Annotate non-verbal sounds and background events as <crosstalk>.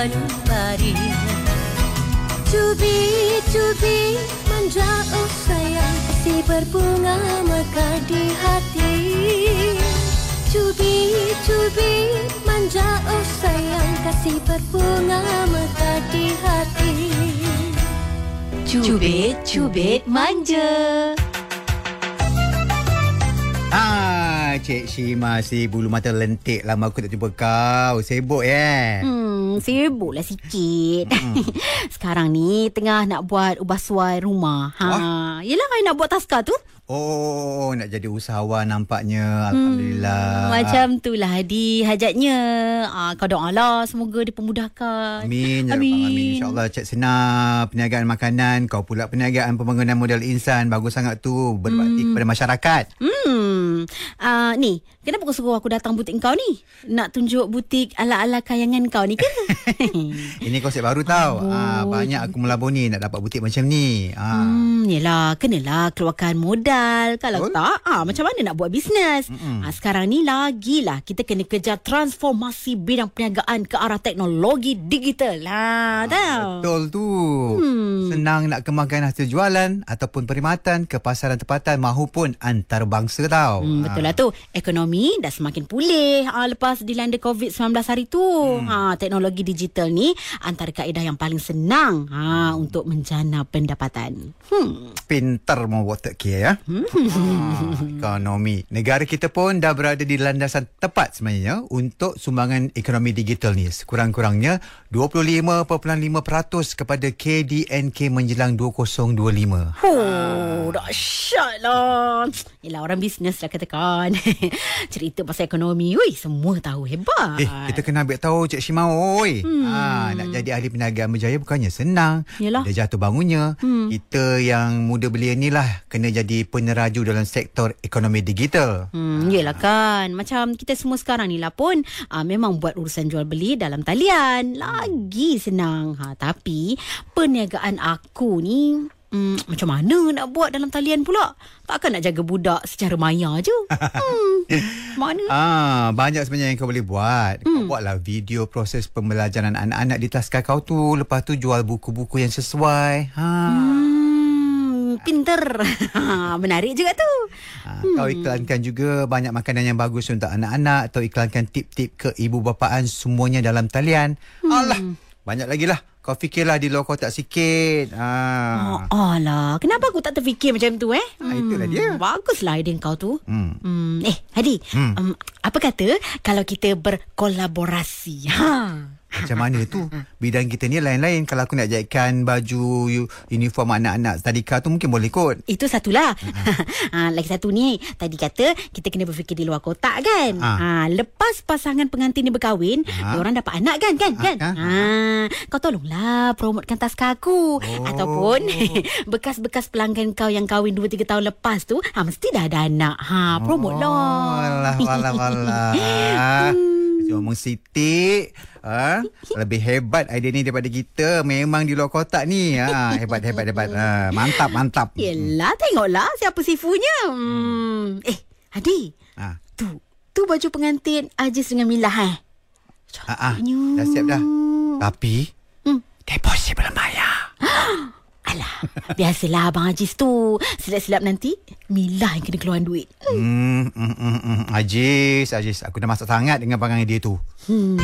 sanubari Cubit-cubit manja oh sayang Si berbunga mekar di hati. Cubit-cubit manja oh sayang Kasih berbunga mekar di hati. Cubit-cubit manja. Cik Syima si bulu mata lentik lama aku tak jumpa kau. Sibuk ya? Hmm, sibuklah sikit. <laughs> Sekarang ni tengah nak buat ubah suai rumah. Ha, yelah kan nak buat taska tu. Oh, nak jadi usahawan nampaknya. Alhamdulillah. Macam tu lah Hadi hajatnya. Ah, kau doa lah semoga dipermudahkan. Amin, ya Rabbal Alamin. InsyaAllah Cik Senar perniagaan makanan. Kau pula perniagaan pembangunan modal insan. Bagus sangat tu. Berbakti kepada masyarakat. Hmm. Ah, ni, kenapa kau suruh aku datang butik kau ni? Nak tunjuk butik ala-ala kayangan kau ni ke? <laughs> Ini konsep baru tau. Oh. Ah, banyak aku melabur ni nak dapat butik macam ni. Ah. Hmm, yelah, kenalah keluarkan modal. Kalau Betul. tak, ah, macam mana nak buat bisnes? Ah, sekarang ni lagilah kita kena kejar transformasi bidang perniagaan ke arah teknologi digital. Ha, tahu. Betul tu. Hmm. Senang nak kemaskan hasil jualan ataupun perkhidmatan ke pasaran tempatan mahupun antarabangsa tau. Hmm, betul lah tu. Ekonomi dah semakin pulih ah, lepas dilanda COVID-19 hari tu. Hmm. Ha, teknologi digital ni antara kaedah yang paling senang ha, untuk menjana pendapatan. Hmm. Pintar mau buat tak kira ya. Ah, ekonomi. Negara kita pun dah berada di landasan tepat sebenarnya untuk sumbangan ekonomi digital ni. Sekurang-kurangnya 25.5% kepada KDNK menjelang 2025. Oh, dahsyat lah. Yelah, orang bisnes lah katakan. <laughs> Cerita pasal ekonomi, ui, semua tahu hebat. Eh, kita kena ambil tahu Cik Shimau, oi. Hmm. Ha, nak jadi ahli perniagaan berjaya bukannya senang. Yalah. Dia jatuh bangunnya. Hmm. Kita yang muda belia ni lah kena jadi peneraju dalam sektor ekonomi digital. Hmm, yelah kan. Macam kita semua sekarang ni lah pun uh, memang buat urusan jual beli dalam talian. Lagi senang. Ha, tapi perniagaan aku ni Hmm, macam mana nak buat dalam talian pula? Takkan nak jaga budak secara maya je. Hmm, <laughs> mana? Ah, banyak sebenarnya yang kau boleh buat. Hmm. Kau buatlah video proses pembelajaran anak-anak di taska kau tu. Lepas tu jual buku-buku yang sesuai. Ha. Hmm, pinter. <laughs> Menarik juga tu. Ha, kau iklankan juga banyak makanan yang bagus untuk anak-anak atau iklankan tip-tip ke ibu bapaan semuanya dalam talian. Hmm. Alah, banyak lagi lah. Kau fikirlah di luar kotak sikit. Ha. Oh, alah, kenapa aku tak terfikir macam tu eh? Ah, itulah dia. Baguslah idea kau tu. Hmm. Hmm, eh, Hadi, Hmm. um, apa kata kalau kita berkolaborasi? Ha. Macam mana tu? Bidang kita ni lain-lain. Kalau aku nak jadikan baju uniform anak-anak tadika tu mungkin boleh kot. Itu satulah. ha, <laughs> lagi satu ni, tadi kata kita kena berfikir di luar kotak kan? Ah. Ha, lepas pasangan pengantin ni berkahwin, Ah. ha. orang dapat anak kan? Kan? Ah, kan? ah, Ha, kau tolonglah promotkan taska aku. Oh. Ataupun <laughs> bekas-bekas pelanggan kau yang kahwin 2-3 tahun lepas tu, ha, mesti dah ada anak. Ha, promote Oh, lah. alah, alah, alah. <laughs> Cuma Siti ha? Lebih hebat idea ni daripada kita Memang di luar kotak ni ha? Hebat, hebat, hebat ha? Mantap, mantap Yelah, tengoklah siapa sifunya. Hmm. Eh, Hadi. ha. Tu, tu baju pengantin Ajis dengan Milah eh. Ha, ha. Dah siap dah Tapi Hmm. Deposit belum bayar <gasps> Alah, biasalah Abang Ajis tu. Silap-silap nanti, Milah yang kena keluar duit. hmm, hmm, hmm, hmm. Ajis, Ajis Aku dah masak sangat dengan perangai dia tu Hmm.